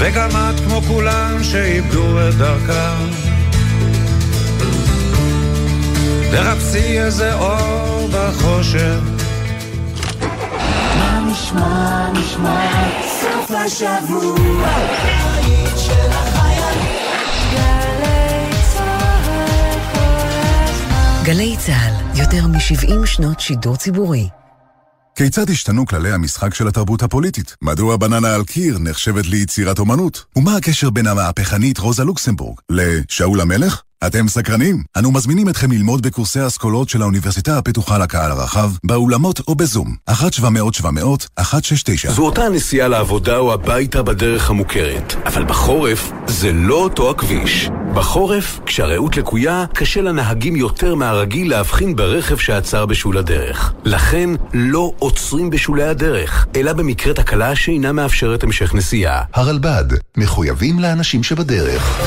וגם את כמו כולם שאיבדו את דרכם. תרפסי איזה אור בחושר. מה נשמע, נשמע, סוף השבוע, גלי צה"ל, יותר מ-70 שנות שידור ציבורי. כיצד השתנו כללי המשחק של התרבות הפוליטית? מדוע בננה על קיר נחשבת ליצירת אומנות? ומה הקשר בין המהפכנית רוזה לוקסמבורג לשאול המלך? אתם סקרנים? אנו מזמינים אתכם ללמוד בקורסי האסכולות של האוניברסיטה הפתוחה לקהל הרחב, באולמות או בזום. 1-700-700-169 זו אותה הנסיעה לעבודה או הביתה בדרך המוכרת, אבל בחורף זה לא אותו הכביש. בחורף, כשהרעות לקויה, קשה לנהגים יותר מהרגיל להבחין ברכב שעצר בשול הדרך. לכן, לא עוצרים בשולי הדרך, אלא במקרה תקלה שאינה מאפשרת המשך נסיעה. הרלב"ד, מחויבים לאנשים שבדרך.